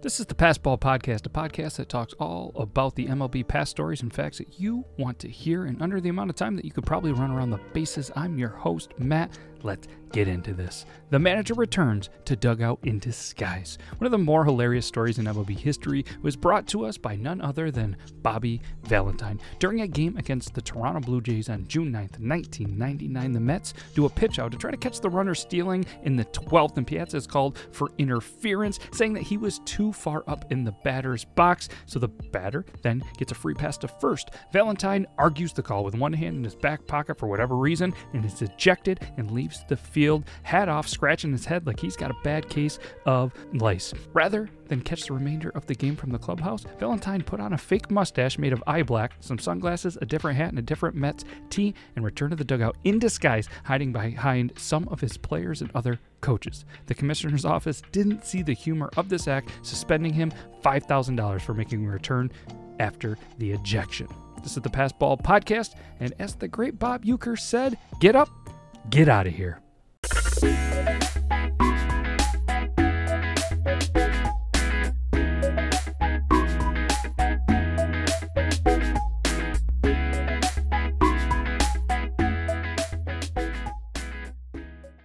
This is the Past Ball Podcast, a podcast that talks all about the MLB past stories and facts that you want to hear And under the amount of time that you could probably run around the bases. I'm your host, Matt. Let's get into this. The manager returns to dugout in disguise. One of the more hilarious stories in MLB history was brought to us by none other than Bobby Valentine. During a game against the Toronto Blue Jays on June 9th, 1999, the Mets do a pitch out to try to catch the runner stealing in the 12th, and Piazza is called for interference, saying that he was too far up in the batter's box, so the batter then gets a free pass to first. Valentine argues the call with one hand in his back pocket for whatever reason and is ejected and leaves the field, hat off, scratching his head like he's got a bad case of lice. Rather than catch the remainder of the game from the clubhouse, Valentine put on a fake mustache made of eye black, some sunglasses, a different hat, and a different Mets tee, and returned to the dugout in disguise, hiding behind some of his players and other coaches. The commissioner's office didn't see the humor of this act, suspending him $5,000 for making a return after the ejection. This is the Past Ball Podcast, and as the great Bob Uecker said, get up, get out of here.